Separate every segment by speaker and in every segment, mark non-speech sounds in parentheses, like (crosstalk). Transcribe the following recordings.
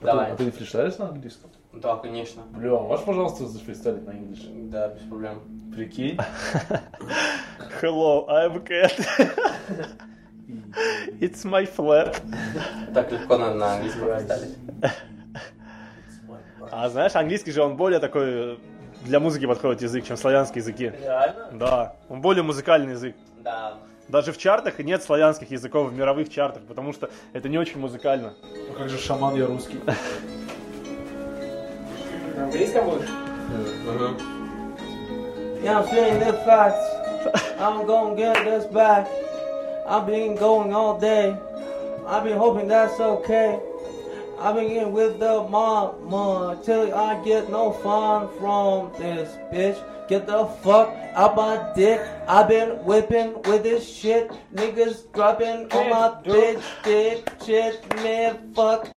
Speaker 1: Давай.
Speaker 2: А ты фристайлишь на английском?
Speaker 1: Да, конечно.
Speaker 2: Бля, можешь, пожалуйста, зафристайлить на английском?
Speaker 1: Да, без проблем.
Speaker 2: Прикинь. (laughs)
Speaker 3: Hello, I'm cat. (laughs) It's my flat.
Speaker 1: Так легко на, на английском поставить.
Speaker 3: А знаешь, английский же он более такой для музыки подходит язык, чем славянские языки.
Speaker 1: Реально?
Speaker 3: Да, он более музыкальный язык.
Speaker 1: Да.
Speaker 3: Даже в чартах нет славянских языков в мировых чартах, потому что это не очень музыкально.
Speaker 2: Ну как же шаман, я русский.
Speaker 4: На английском будешь?
Speaker 1: Yeah, I'm feeling the facts. I'm gonna get this back. I've been going all day. I've been hoping that's okay. I've been getting with the mama till I get no fun from this bitch. Get the fuck out my dick. I've been whipping with this shit. Niggas dropping on my bitch dick shit. Man, fuck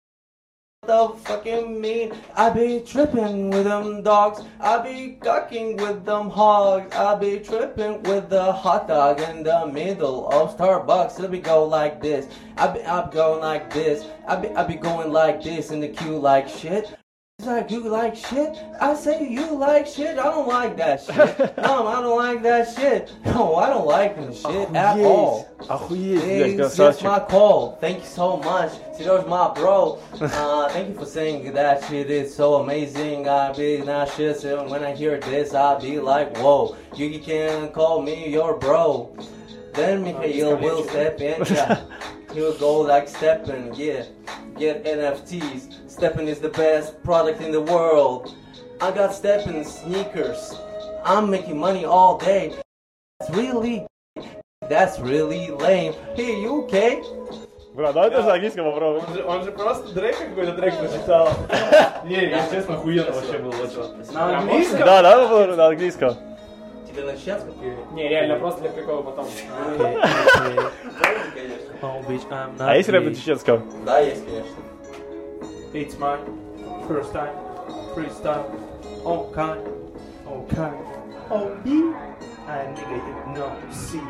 Speaker 1: What the fucking mean. I be tripping with them dogs. I be ducking with them hogs. I be tripping with the hot dog in the middle of Starbucks. Let me go like this. I be I'm going like this. I be I be going like this in the queue like shit. He's like, you like shit? I say, you like shit? I don't like that shit. (laughs) no, I don't like that shit. No, I don't like that shit oh, at yes. all.
Speaker 3: Oh, yes.
Speaker 1: Hey, yes,
Speaker 3: that's
Speaker 1: my call. Thank you so much. Sidor's my bro. (laughs) Uh, thank you for saying that shit is so amazing. I be not shit. So when I hear this, I be like, whoa. You can call me your bro. Then Mikhail will (laughs) step in. Yeah. He'll go like stepping. Yeah. Get NFTs. Steppin is the best product in the world. I got Steppin sneakers. I'm making money all day. That's really that's really lame. Hey, you okay?
Speaker 3: Бра, давай тоже на английском попробуй.
Speaker 4: Он же, он же просто Дрейк какой-то трек зачитал. (laughs)
Speaker 2: Не, я честно, охуенно вообще было очень.
Speaker 4: На английском?
Speaker 3: Да, да, попробуй на английском.
Speaker 1: Тебе на чешском?
Speaker 4: Не, реально, просто для прикола потом. (laughs)
Speaker 3: А есть рэп на чеченском?
Speaker 1: Да, есть, конечно.
Speaker 4: It's my first time, freestyle, okay, okay, oh me, I nigga you know, see,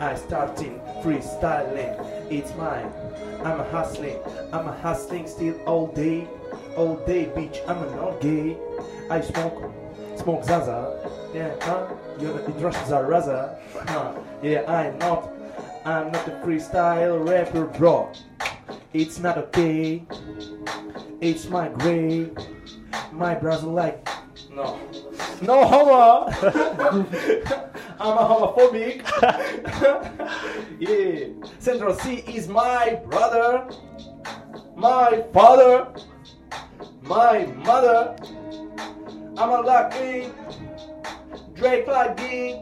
Speaker 4: I starting freestyling, it's mine, I'm a hustling, I'm a hustling still all day, all day bitch, I'm a not gay, I smoke, smoke Zaza, yeah, huh, you know, it rushes Raza, huh, yeah, I'm not, I'm not a freestyle rapper bro, it's not okay. It's my grave. My brother like no. No homo. (laughs) I'm a homophobic. (laughs) yeah. Central C is my brother. My father. My mother. I'm a lucky. Drake lucky.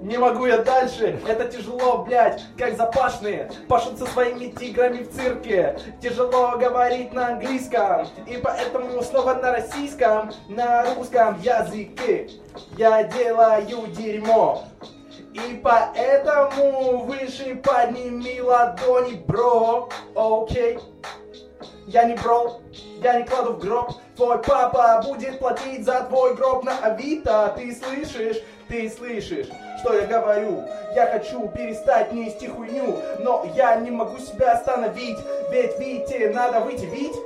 Speaker 4: Не могу я дальше, это тяжело, блядь, как запашные. Пашут со своими тиграми в цирке. Тяжело говорить на английском. И поэтому снова на российском, на русском языке. Я делаю дерьмо. И поэтому выше подними ладони, бро, окей Я не бро, я не кладу в гроб Твой папа будет платить за твой гроб на Авито Ты слышишь, ты слышишь, что я говорю Я хочу перестать нести хуйню Но я не могу себя остановить Ведь Вите надо выйти, Вить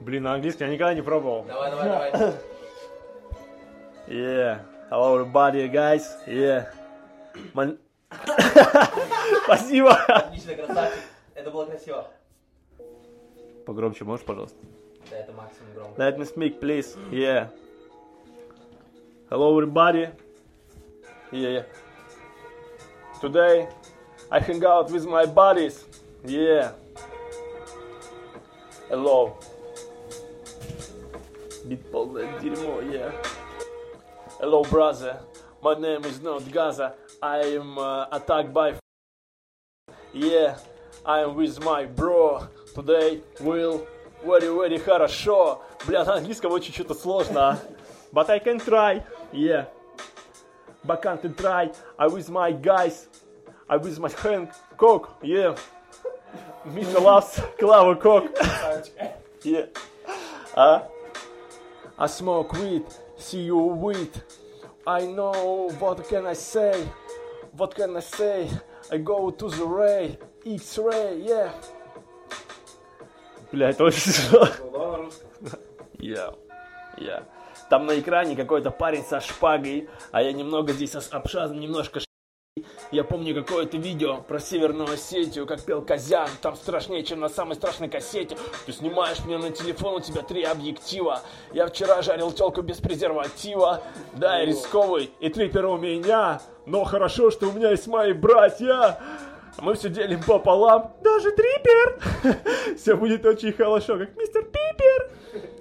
Speaker 3: Блин, на английском я никогда не пробовал.
Speaker 1: Давай, давай, давай. (laughs)
Speaker 3: Yeah. Hello, everybody, guys. Yeah. Man- (laughs) (laughs) Спасибо.
Speaker 1: Отлично, красавчик. Это было красиво.
Speaker 3: Погромче можешь, пожалуйста?
Speaker 1: Да, это максимум громко.
Speaker 3: Let me speak, please. Yeah. Hello, everybody. Yeah, yeah. Today, I hang out with my buddies. Yeah. Hello. Бит полное дерьмо, yeah. Hello, brother. My name is not Gaza. I am uh, attacked by. f- Yeah, I am with my bro. Today will very very хорошо. Бля, на английском очень что-то сложно. а. But I can try. Yeah. But can't I try. I with my guys. I with my Hank Cook. Yeah. Миша loves Клава Кок. Yeah. А? I smoke weed, see you weed. I know what can I say. What can I say? I go to the ray, X-ray, yeah. Блять, очень смешно. Я. Я. Там на экране какой-то парень со шпагой, а я немного здесь обшазан, немножко Я помню какое-то видео про Северную Осетию, как пел Козян, там страшнее, чем на самой страшной кассете. Ты снимаешь меня на телефон, у тебя три объектива. Я вчера жарил телку без презерватива. Да, я рисковый, и трипер у меня. Но хорошо, что у меня есть мои братья. Мы все делим пополам, даже трипер. (laughs) Все будет очень хорошо, как мистер Пипер.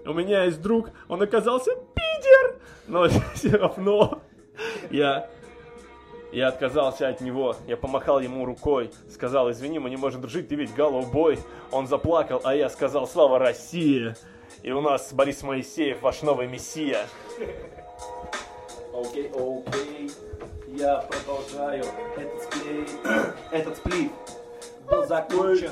Speaker 3: У меня есть друг, он оказался пидер, но (laughs) все равно я, я отказался от него. Я помахал ему рукой, сказал, извини, мы не можем дружить, ты ведь голубой. Он заплакал, а я сказал, слава России. И у нас Борис Моисеев, ваш новый мессия.
Speaker 4: Окей, окей, я продолжаю этот сплит, (clears throat) этот сплит был закончен,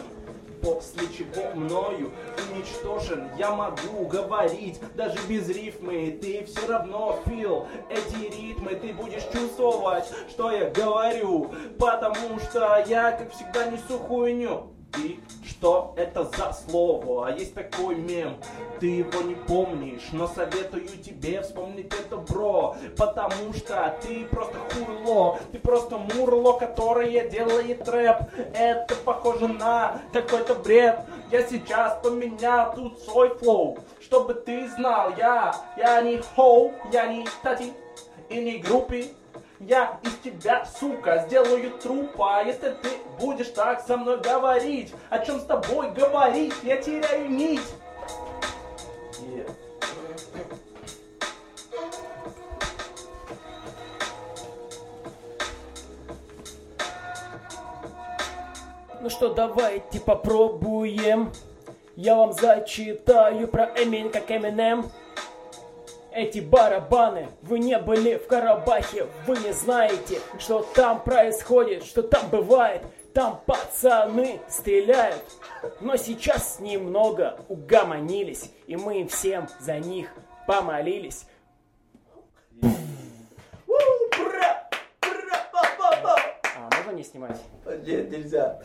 Speaker 4: после чего мною уничтожен. Я могу говорить даже без рифмы, ты все равно фил эти ритмы, ты будешь чувствовать, что я говорю, потому что я, как всегда, несу хуйню. И что это за слово? А есть такой мем, ты его не помнишь, но советую тебе вспомнить это, бро, потому что ты просто хуйло, ты просто мурло, которое делает рэп. Это похоже на какой-то бред. Я сейчас поменял тут свой флоу, чтобы ты знал, я, я не хоу, я не тати и не группе. Я из тебя, сука, сделаю трупа Если ты будешь так со мной говорить О чем с тобой говорить, я теряю нить Yeah.
Speaker 5: Ну что, давайте попробуем. Я вам зачитаю про Эмин как Эминем. Эти барабаны, вы не были в Карабахе, вы не знаете, что там происходит, что там бывает. Там пацаны стреляют, но сейчас немного угомонились, и мы всем за них помолились. А можно не снимать?
Speaker 1: Нет, нельзя.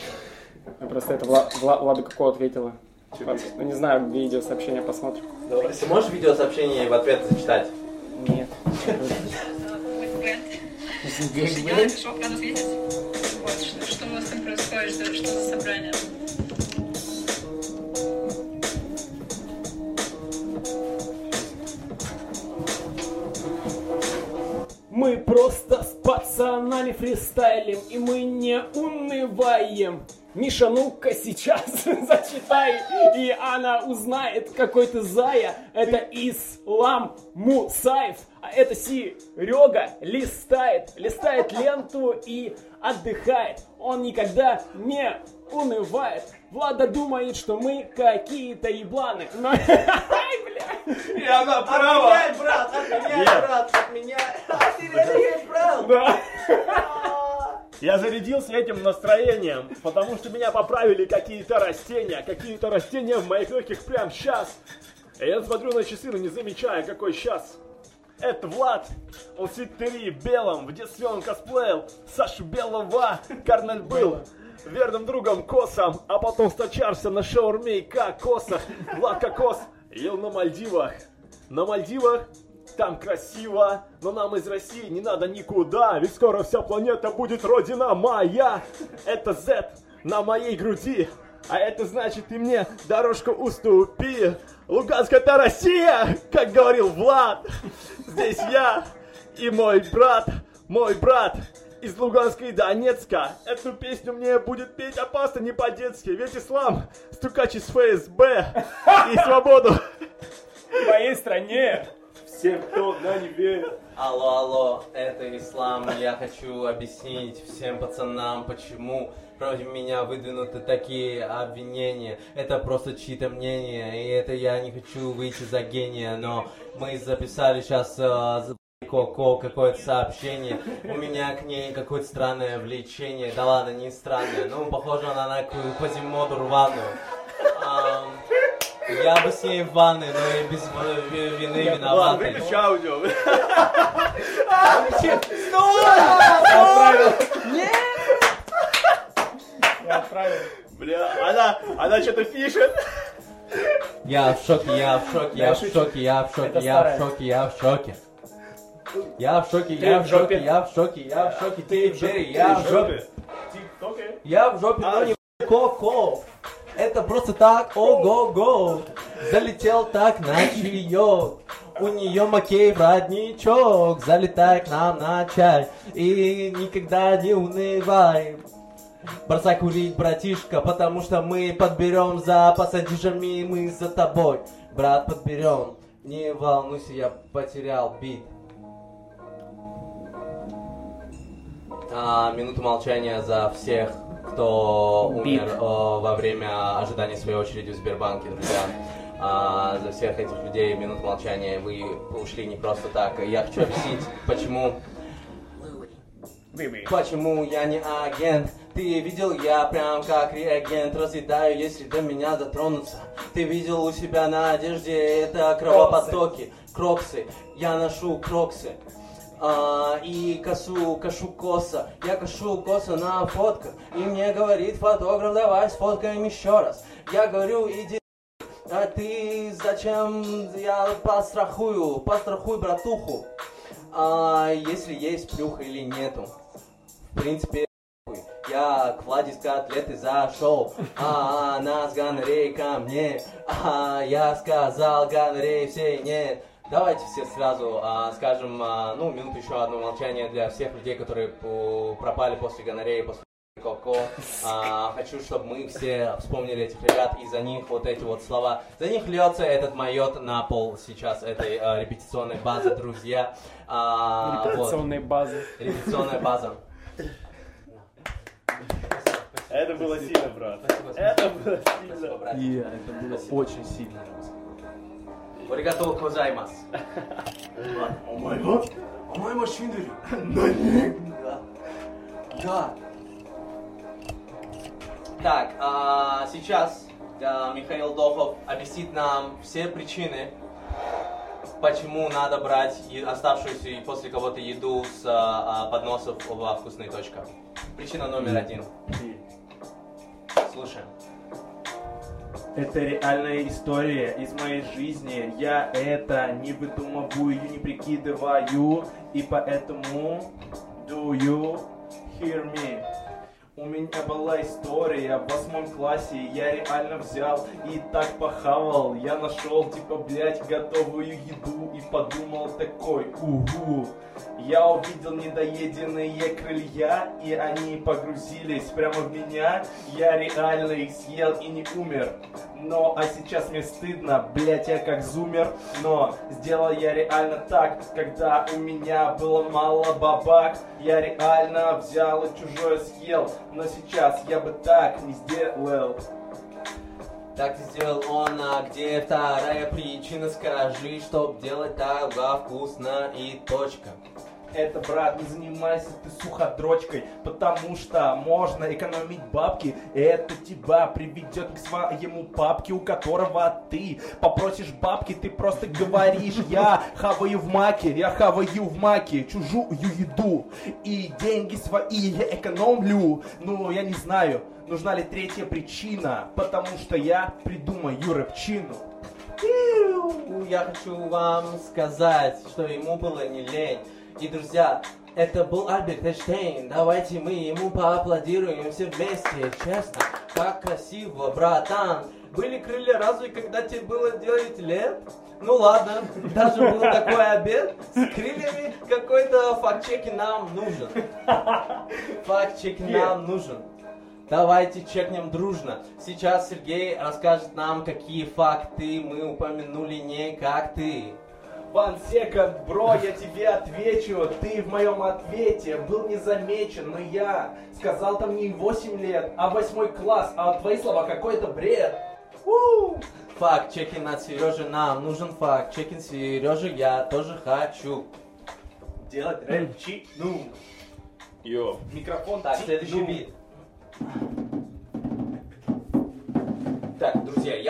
Speaker 5: Ну, Просто это Вла- Вла- Влада Коко ответила. Ну, не знаю, видео сообщение посмотрим.
Speaker 1: Ты можешь видеосообщение в ответ зачитать?
Speaker 5: Нет.
Speaker 6: Что, у вас там происходит, что за собрание?
Speaker 5: Мы просто с пацанами фристайлим, и мы не унываем. Миша, ну-ка сейчас (laughs) зачитай, и она узнает, какой ты зая. Это Ислам Мусаев, а это Серега листает, листает ленту и отдыхает. Он никогда не унывает. Влада думает, что мы какие-то ебланы. Но...
Speaker 3: И она права.
Speaker 1: Отменяй, брат, отменяй, брат, отменяй. А ты реально есть, брат?
Speaker 5: Да. (laughs)
Speaker 3: Я зарядился этим настроением, потому что меня поправили какие-то растения, какие-то растения в моих легких прямо сейчас. И я смотрю на часы, но не замечаю, какой сейчас. Это Влад, он в Твери белом, в детстве он косплеил Сашу Белого, Карнель был верным другом Косом, а потом стачарся на шаурме и кокосах. Влад Кокос ел на Мальдивах. На Мальдивах там красиво, но нам из России не надо никуда, ведь скоро вся планета будет родина моя. Это Z на моей груди, а это значит ты мне дорожку уступи. Луганск это Россия, как говорил Влад. Здесь я и мой брат, мой брат из Луганска и Донецка. Эту песню мне будет петь опасно не по-детски, ведь ислам стукач из ФСБ и свободу.
Speaker 5: В моей стране
Speaker 3: Всем, кто на небе.
Speaker 1: Алло, алло, это Ислам. Я хочу объяснить всем пацанам, почему против меня выдвинуты такие обвинения. Это просто чьи-то мнения, и это я не хочу выйти за гения, но мы записали сейчас Коко какое-то сообщение. У меня к ней какое-то странное влечение. Да ладно, не странное. Ну, похоже она на Квазимоду рваную. Я бы с ней в ванной, но и без вины виноватой.
Speaker 3: аудио.
Speaker 5: я отправил.
Speaker 3: Бля, она, она что-то пишет.
Speaker 1: Я в шоке, я в шоке, я в шоке, я в шоке, я в шоке, я в шоке. Я в шоке, я
Speaker 5: в
Speaker 1: в шоке,
Speaker 5: жопе.
Speaker 1: я в шоке, я в шоке, ты в жопе, я в жопе. Я в жопе, но не ко-ко. Это просто так, ого-го. Залетел так на чаек. У нее Макеев родничок. Залетай к нам на чай. И никогда не унывай. Бросай курить, братишка, потому что мы подберем за пассажирами, мы за тобой. Брат, подберем. Не волнуйся, я потерял бит. А, минуту молчания за всех, кто умер э, во время ожидания своей очереди в Сбербанке, друзья. А, за всех этих людей минуту молчания. Вы ушли не просто так. Я хочу объяснить, почему Почему я не агент? Ты видел, я прям как реагент Разъедаю, если до меня дотронуться Ты видел у себя на одежде это кровопотоки Кроксы, я ношу кроксы А, и косу, кашу коса Я кашу коса на фотках И мне говорит фотограф, давай сфоткаем еще раз. Я говорю, иди а ты зачем? Я пострахую, пострахуй братуху. А, если есть плюха или нету. В принципе, я к Владе с котлеты зашел, а она с гонорей ко мне, а я сказал гонорей все нет. Давайте все сразу а, скажем, а, ну, минуту еще одно молчание для всех людей, которые пу- пропали после гонореи, после Коко. А, хочу, чтобы мы все вспомнили этих ребят и за них вот эти вот слова. За них льется этот майот на пол сейчас этой а, репетиционной базы, друзья. А, вот.
Speaker 5: Репетиционные базы.
Speaker 1: Репетиционная база.
Speaker 2: Это было сильно, брат. Это было сильно.
Speaker 1: И
Speaker 2: это было очень сильно.
Speaker 1: Оригато гозаймас.
Speaker 2: О май год.
Speaker 1: О мой машине. Да. Да. Так, а, сейчас а, Михаил Дохов объяснит нам все причины, почему надо брать оставшуюся и после кого-то еду с а, а, подносов во вкусной точка. Причина номер один. Слушаем.
Speaker 4: Это реальная история из моей жизни. Я это не выдумываю, не прикидываю. И поэтому do you hear me? У меня была история в восьмом классе, я реально взял и так похавал. Я нашел, типа, блять, готовую еду и подумал такой, угу. Я увидел недоеденные крылья, и они погрузились прямо в меня. Я реально их съел и не умер. Но, а сейчас мне стыдно, блять, я как зумер. Но сделал я реально так, когда у меня было мало бабак. Я реально взял и чужое съел. Но сейчас я бы так не сделал.
Speaker 1: Так сделал он, а где вторая причина? Скажи, чтоб делать так во вкусно и точка.
Speaker 4: Это, брат, не занимайся ты суходрочкой, потому что можно экономить бабки. Это тебя приведет к своему папке, у которого ты попросишь бабки, ты просто говоришь, (laughs) я хаваю в маке, я хаваю в маке чужую еду. И деньги свои я экономлю. Ну, я не знаю, нужна ли третья причина, потому что я придумаю рэпчину.
Speaker 1: Я хочу вам сказать, что ему было не лень. И, друзья, это был Альберт Эйнштейн. Давайте мы ему поаплодируем все вместе. Честно, как красиво, братан. Были крылья разве когда тебе было 9 лет? Ну ладно, даже был такой обед с крыльями. Какой-то факт-чекинг нам нужен. Факт-чекинг нам нужен. Давайте чекнем дружно. Сейчас Сергей расскажет нам, какие факты мы упомянули не как ты.
Speaker 4: One second, бро, я тебе отвечу. Ты в моем ответе был не замечен, но я сказал там не 8 лет, а 8 класс, а твои слова какой-то бред.
Speaker 1: Факт чекин от Сережи нам нужен факт. Чекин Сережи я тоже хочу.
Speaker 4: Делать рэпчи, ну.
Speaker 2: Йо.
Speaker 4: Микрофон
Speaker 1: Так, следующий бит.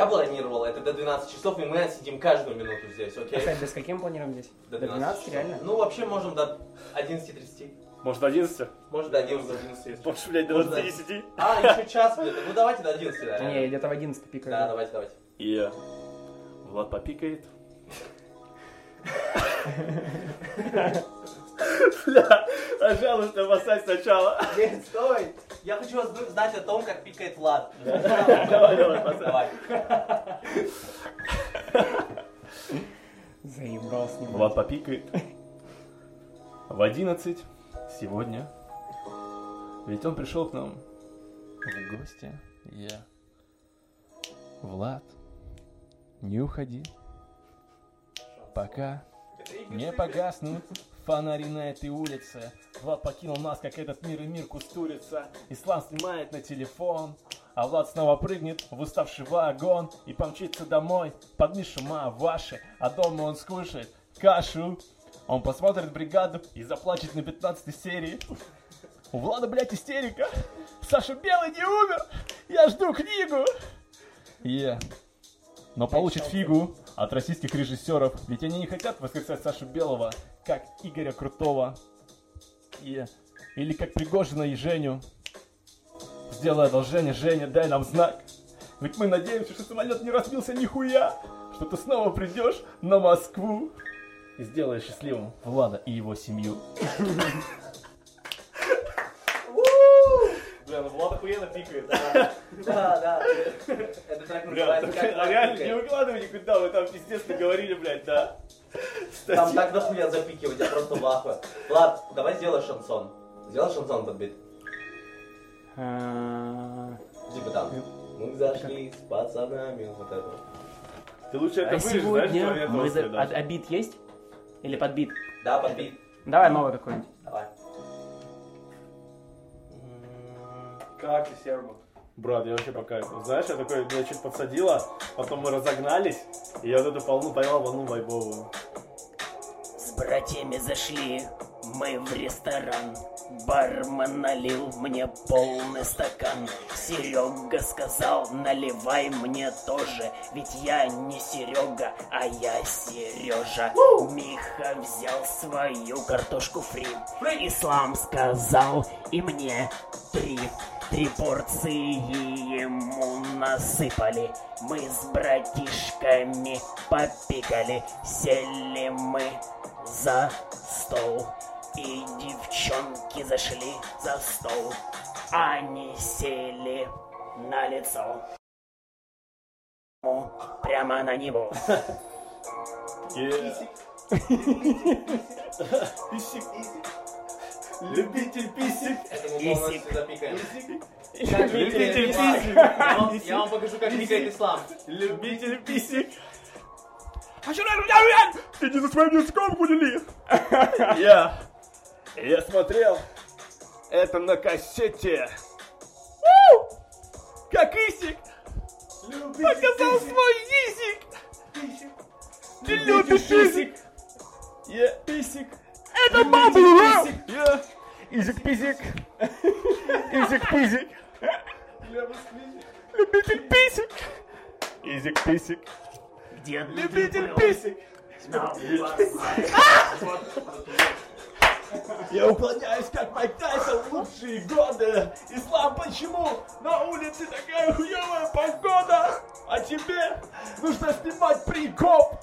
Speaker 1: Я планировал это до 12 часов, и мы отсидим каждую минуту здесь, окей?
Speaker 5: Кстати, до скольки мы планируем здесь? До 12,
Speaker 1: часов.
Speaker 5: реально?
Speaker 1: Ну, вообще можем до 11.30.
Speaker 2: Может, 11?
Speaker 1: Может, до 11.
Speaker 2: Может, блядь, до
Speaker 1: Может,
Speaker 2: 20?
Speaker 1: А, еще час где-то. Ну, давайте до 11, да.
Speaker 5: Не, где-то в 11 пикаю.
Speaker 1: Да, давайте, давайте.
Speaker 2: Yeah.
Speaker 3: Влад попикает. (laughs) Бля, пожалуйста, бросай сначала.
Speaker 5: Нет, стой! Я хочу знать о том, как пикает Влад. (laughs)
Speaker 3: Давай, давай.
Speaker 5: Давай.
Speaker 7: Заебал с ним.
Speaker 3: Влад попикает. В 11 сегодня. Ведь он пришел к нам в гости. Я. Влад, не уходи. Пока не погаснут фонари на этой улице. Влад покинул нас, как этот мир и мир кустурится. Ислам снимает на телефон. А Влад снова прыгнет в уставший вагон и помчится домой под Мишу ваши. А дома он скушает кашу. Он посмотрит бригаду и заплачет на 15 серии. У Влада, блядь, истерика. Саша Белый не умер. Я жду книгу. Е. Но получит фигу от российских режиссеров, ведь они не хотят воскресать Сашу Белого, как Игоря Крутого. Е. Или как Пригожина и Женю. Сделай одолжение, Женя, дай нам знак. Ведь мы надеемся, что самолет не разбился нихуя, что ты снова придешь на Москву и сделаешь счастливым Влада и его семью. (laughs)
Speaker 4: Бля, ну Влад охуенно пикает. (laughs)
Speaker 5: Да, да. Называется
Speaker 3: так
Speaker 5: как Влад (laughs)
Speaker 3: реально не выкладывай никуда, вы там пиздец говорили, блядь, да.
Speaker 5: Там так дохуя запикивать, я просто в ахуе. Влад, давай сделай шансон. Сделай шансон под бит. Типа там. Мы зашли с пацанами, вот это.
Speaker 3: Ты лучше это
Speaker 7: А
Speaker 3: вырежешь, знаешь,
Speaker 7: сегодня
Speaker 3: что
Speaker 7: мы...
Speaker 3: я
Speaker 7: за-
Speaker 3: толстый
Speaker 7: А а бит есть? Или под бит?
Speaker 5: Да, под бит.
Speaker 7: Давай новый какой-нибудь.
Speaker 5: Давай.
Speaker 4: Как ты, Сербу?
Speaker 3: Брат, я вообще по кайфу. Знаешь, я такой, меня чуть подсадило, потом мы разогнались, и я вот эту волну поймал, волну вайбовую.
Speaker 7: С братьями зашли мы в ресторан. Бармен налил мне полный стакан. Серега сказал, наливай мне тоже. Ведь я не Серега, а я Сережа. Миха взял свою картошку фри. Ислам сказал, и мне три. Три порции ему насыпали. Мы с братишками попикали. Сели мы за стол. И девчонки зашли за стол. Они сели на лицо. Прямо на него.
Speaker 3: Yeah. (laughs) Любитель
Speaker 7: Исик.
Speaker 5: запикаем.
Speaker 3: Любитель писик.
Speaker 5: Я вам- покажу, как пикает ислам.
Speaker 3: Любитель писик. А что Ты не за своим языком гуляли? (laughs) Я. Я смотрел это на кассете. Как Исик показал свой язык. Ты любишь писик. Я писик. Это бабу, Я. Изик писик. Изик писик. Любитель писик. Изик писик.
Speaker 7: Где
Speaker 3: Любитель писик. (laughs) Я уклоняюсь, как Майк Тайсон в лучшие годы. Ислам, почему? На улице такая хуевая погода. А тебе нужно снимать прикоп.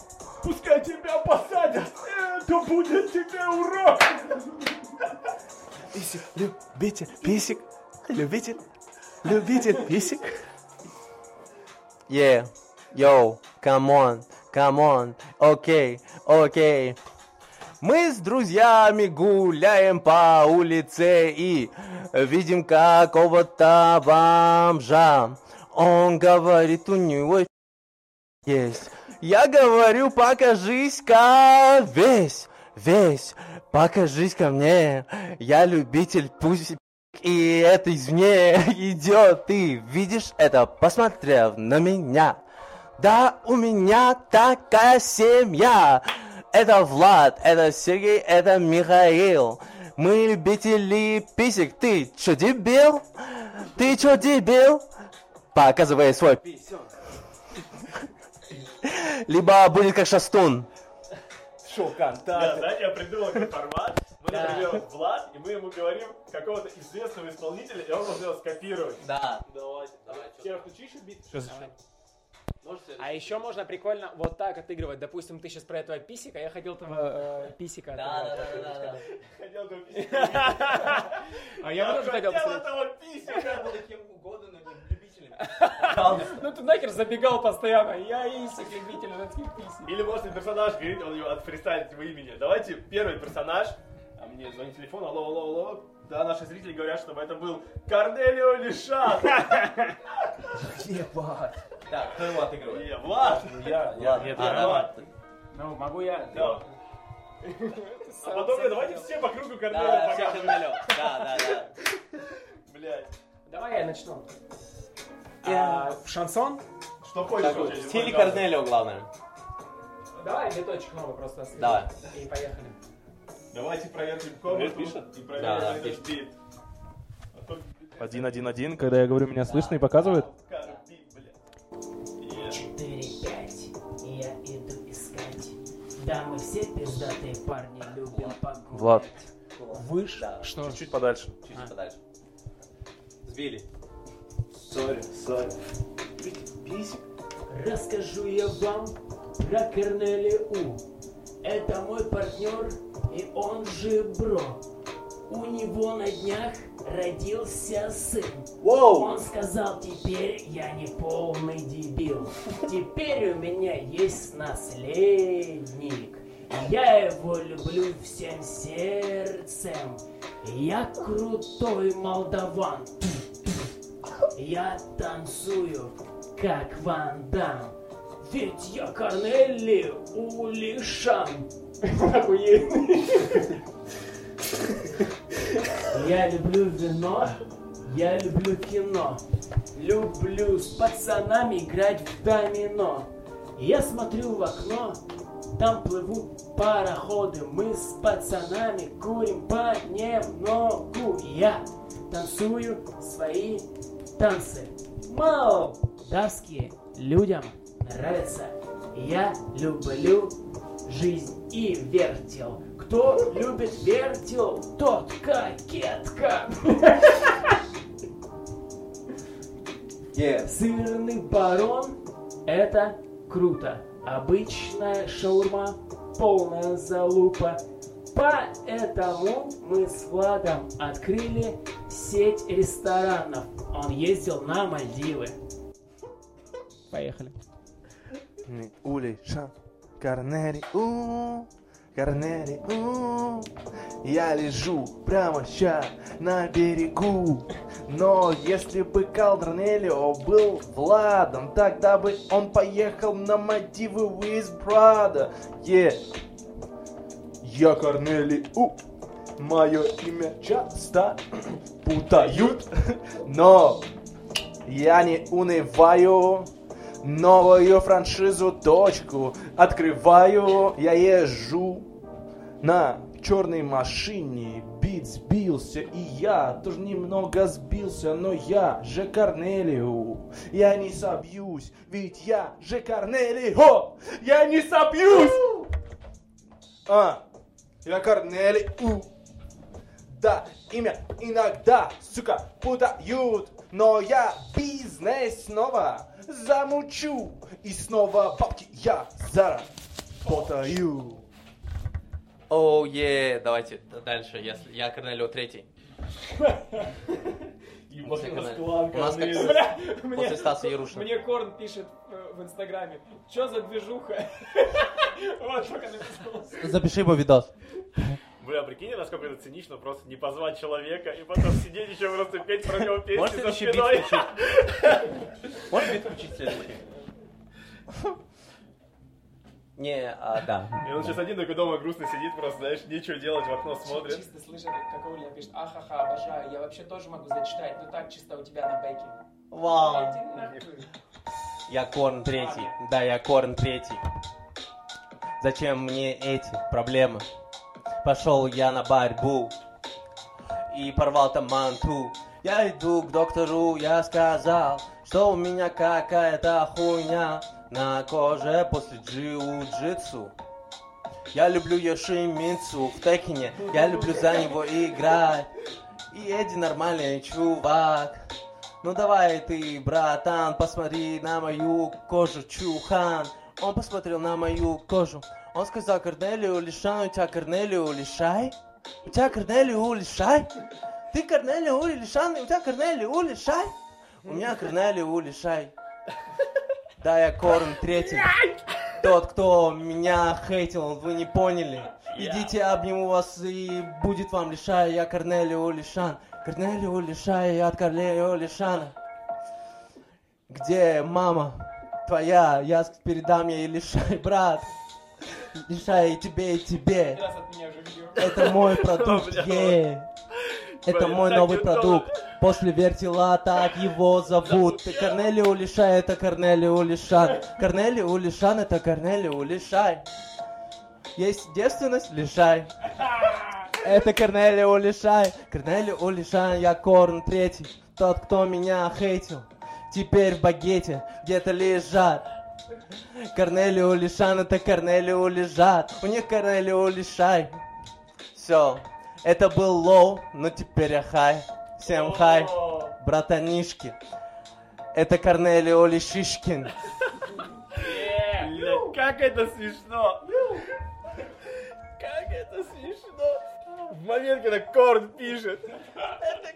Speaker 3: Пускай тебя посадят. Это будет тебе урок.
Speaker 1: Любитель писик, любитель, любитель писик. Yeah, yo, come on, come on, окей, окей. Мы с друзьями гуляем по улице и видим какого-то бомжа. Он говорит, у него есть. Я говорю, покажись-ка весь, весь, покажись-ка мне. Я любитель пусть и это извне идет. Ты видишь это, посмотрев на меня. Да, у меня такая семья. Это Влад, это Сергей, это Михаил. Мы любители писек. Ты чё, дебил? Ты чё, дебил? Показывай свой писек. Либо будет как шастун.
Speaker 3: Шоу контакт. знаете, я придумал какой формат. Мы, например, Влад, и мы ему говорим какого-то известного исполнителя, и он должен его скопировать.
Speaker 5: Да.
Speaker 3: Давайте.
Speaker 5: Давай, чё?
Speaker 3: Серег, включи еще бит?
Speaker 5: А еще можно прикольно вот так отыгрывать. Допустим, ты сейчас про этого писика, я хотел этого э, писика.
Speaker 1: Да, да, да, да, да.
Speaker 3: Хотел бы (laughs) писать.
Speaker 5: А я тоже хотел
Speaker 3: Хотел
Speaker 5: посмотреть.
Speaker 3: этого писика.
Speaker 1: Я был кем угодно, но не.
Speaker 5: Ну ты нахер забегал постоянно. Я Исик, любитель женских писек.
Speaker 3: Или может персонаж говорит, он его отфристайлит в имени. Давайте первый персонаж. А мне звонит телефон, алло, алло, алло. Да, наши зрители говорят, чтобы это был Корнелио Лишат.
Speaker 1: Так, кто его отыгрывает?
Speaker 3: Не, Влад.
Speaker 4: Я,
Speaker 1: Ладно,
Speaker 4: нет, я.
Speaker 1: давай.
Speaker 5: Ну, могу я.
Speaker 3: Да. А потом давайте все по кругу Корнелио
Speaker 1: Да, все
Speaker 3: покажем.
Speaker 1: Корнелио. Да, да, да.
Speaker 3: Блять.
Speaker 5: Давай я начну. А, шансон?
Speaker 3: Что хочешь?
Speaker 1: В стиле? Корнелио главное.
Speaker 5: Давай биточек новый просто осветим.
Speaker 1: Давай.
Speaker 5: И поехали.
Speaker 3: Давайте проверим комнату
Speaker 4: пишет?
Speaker 3: и проверим
Speaker 1: Да, да,
Speaker 3: этот
Speaker 1: пишет.
Speaker 3: бит. А то-
Speaker 4: Один, один, один, когда я говорю, меня слышно и показывает?
Speaker 3: Как бит, блядь. Е.
Speaker 7: 4-5, я иду искать. Да, мы все пиздатые парни любим погулять.
Speaker 4: Влад,
Speaker 5: Выше?
Speaker 1: Да.
Speaker 5: Что?
Speaker 4: чуть подальше.
Speaker 1: Чуть подальше. Сбили.
Speaker 3: Sorry, sorry.
Speaker 7: Расскажу я вам про Корнелиу. Это мой партнер, и он же бро. У него на днях родился сын. Он сказал, теперь я не полный дебил. Теперь у меня есть наследник. Я его люблю всем сердцем. Я крутой молдаван. Я танцую, как Ван Дам. Ведь я Корнели Улишан. Я люблю вино, я люблю кино. Люблю с пацанами играть в домино. Я смотрю в окно, там плывут пароходы. Мы с пацанами курим понемногу. Я танцую свои танцы. Молдавские людям нравится. Я люблю жизнь и вертел. Кто любит вертел, тот кокетка. Сырный барон – это круто. Обычная шаурма, полная залупа. Поэтому мы с Владом открыли сеть ресторанов. Он ездил на Мальдивы. Поехали.
Speaker 4: Улей, Шан, Корнери, у, Корнери, у. Я лежу прямо ща на берегу. Но если бы Калдернелио был Владом, тогда бы он поехал на Мальдивы with Prada. Е. Я Корнели, у. Мое имя часто (clears throat) путают, (clears throat) но я не унываю. Новую франшизу точку открываю. Я езжу на черной машине. Бит сбился, и я тоже немного сбился, но я же Корнелио. Я не собьюсь, ведь я же Корнелио. Я не собьюсь. А, я Корнелио. Да, имя иногда, сука, путают, но я бизнес снова замучу, и снова бабки я заработаю.
Speaker 1: Оу, е, давайте дальше. Я, я Корнелио третий. (laughs)
Speaker 3: Ебать,
Speaker 1: У нас как (laughs)
Speaker 5: Бля, мне,
Speaker 1: после Стаса Ярушина.
Speaker 5: мне Корн пишет э, в инстаграме, что за движуха? (laughs) Вот только написал.
Speaker 1: Запиши его видос.
Speaker 3: Бля, прикинь, насколько это цинично, просто не позвать человека и потом сидеть еще просто петь про него песни
Speaker 1: Можешь
Speaker 3: за спиной. (laughs)
Speaker 1: Можешь бит включить следующий? Не, а, да.
Speaker 3: И он сейчас один такой дома грустно сидит, просто, знаешь, нечего делать, в окно смотрит.
Speaker 5: Чисто слышит, как Оля пишет, ахаха, обожаю, я вообще тоже могу зачитать, но так чисто у тебя на бэке.
Speaker 1: Вау. Я Корн третий. Да, я Корн третий. Зачем мне эти проблемы? Пошел я на борьбу и порвал там манту. Я иду к доктору, я сказал, что у меня какая-то хуйня на коже после джиу-джитсу. Я люблю Йошимицу в Текине, я люблю за него играть. И Эдди нормальный чувак. Ну давай ты, братан, посмотри на мою кожу, чухан. Он посмотрел на мою кожу. Он сказал, Корнелио Лишан, у тебя Корнелио Лишай? У тебя Корнелио Лишай? Ты Корнелио Лишан, и у тебя Корнелио Лишай? У меня Корнелио Лишай. Да, я Корн третий. Тот, кто меня хейтил, вы не поняли. Идите, обниму вас, и будет вам лишай. Я Корнелио Лишан. Корнелио Лишай, я от Корнелио Лишана. Где мама твоя? Я передам ей лишай, брат. Лишай и тебе, и тебе. Это мой (laughs) продукт, е. Это мой новый продукт. После вертела так его зовут. Ты Корнелио Лишай, это Корнелио Лишан. Корнелио Лишан, это Корнелио Лишай. Есть девственность? Лишай. (laughs) Это Корнелио Лишай. Корнелио Лишай, я Корн третий. Тот, кто меня хейтил. Теперь в багете где-то лежат. Корнелио Лишан, это Корнелио лежат. У них Корнелио Лишай. Все. Это был low, но теперь я хай. Всем хай, братанишки. Это Корнелио Лишишкин.
Speaker 3: Как это смешно! Как это смешно! В момент, когда Корн пишет. Это.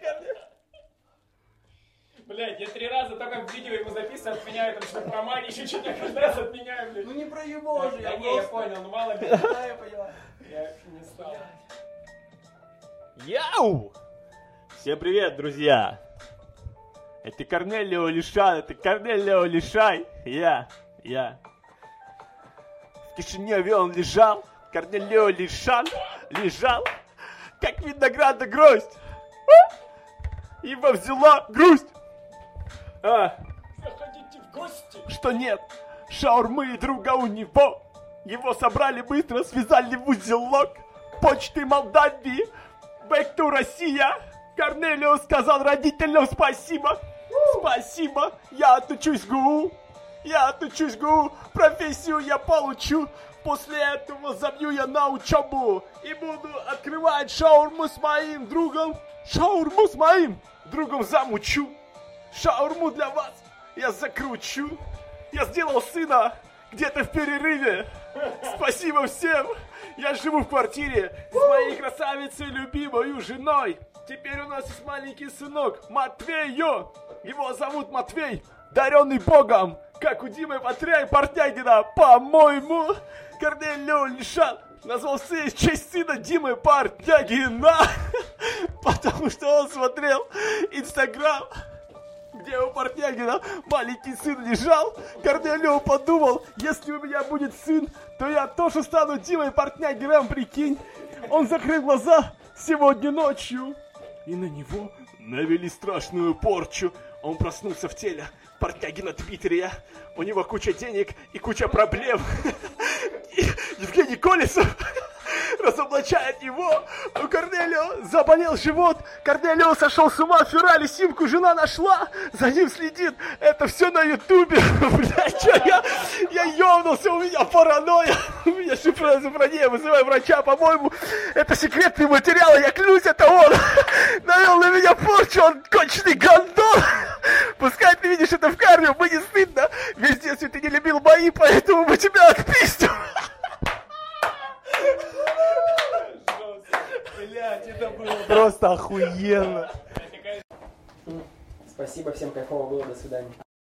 Speaker 5: Блять, я три раза только в видео ему записываю, отменяю там что-то про магию, еще что-то каждый раз отменяю, блядь.
Speaker 1: Ну не про его же,
Speaker 5: Да
Speaker 1: я
Speaker 5: не, я понял, ну мало ли. (laughs)
Speaker 1: Да, я поняла.
Speaker 5: Я не стал.
Speaker 3: Яу! Всем привет, друзья! Это Корнелио Лишан, это Корнелио Лишай. Я, я. В Кишиневе он лежал, Корнелио Лишан лежал, как винограда гроздь. А! Его взяла грусть. А,
Speaker 5: Заходите в гости.
Speaker 3: что нет, шаурмы и друга у него. Его собрали быстро, связали в узелок. Почты Молдавии, back to Россия. Корнелио сказал родителям спасибо. Спасибо, я отучусь ГУ. Я отучусь ГУ, профессию я получу. После этого забью я на учебу и буду открывать шаурму с моим другом. Шаурму с моим другом замучу. Шаурму для вас я закручу. Я сделал сына где-то в перерыве. Спасибо всем. Я живу в квартире с моей красавицей любимой женой. Теперь у нас есть маленький сынок Матвею. Его зовут Матвей, даренный Богом, как у Димы Патря и Портнягина. По-моему, Корнелио Лишан назвал сына в честь сына Димы Портнягина, (laughs) потому что он смотрел Инстаграм где у Портнягина маленький сын лежал, Корнелио подумал, если у меня будет сын, то я тоже стану Димой Портнягином, прикинь. Он закрыл глаза сегодня ночью, и на него навели страшную порчу. Он проснулся в теле Портнягина Твиттере. У него куча денег и куча проблем. (laughs) Евгений Колесов разоблачает его. У Корнелио заболел живот. Корнелио сошел с ума. В феврале симку жена нашла. За ним следит. Это все на ютубе. (laughs) Блядь, что я? Я ёбнулся. У меня паранойя. (laughs) У меня шизофрения. Вызывай врача. По-моему, это секретный материал. Я клянусь, это он. (laughs) Навел на меня порчу. Он конченый гандон. Пускай ты видишь это в карме. Мне не стыдно. Весь детстве ты не любил бои, поэтому мы тебя отпиздим.
Speaker 1: Блять, это было просто охуенно.
Speaker 5: Спасибо, всем кайфово было, до свидания.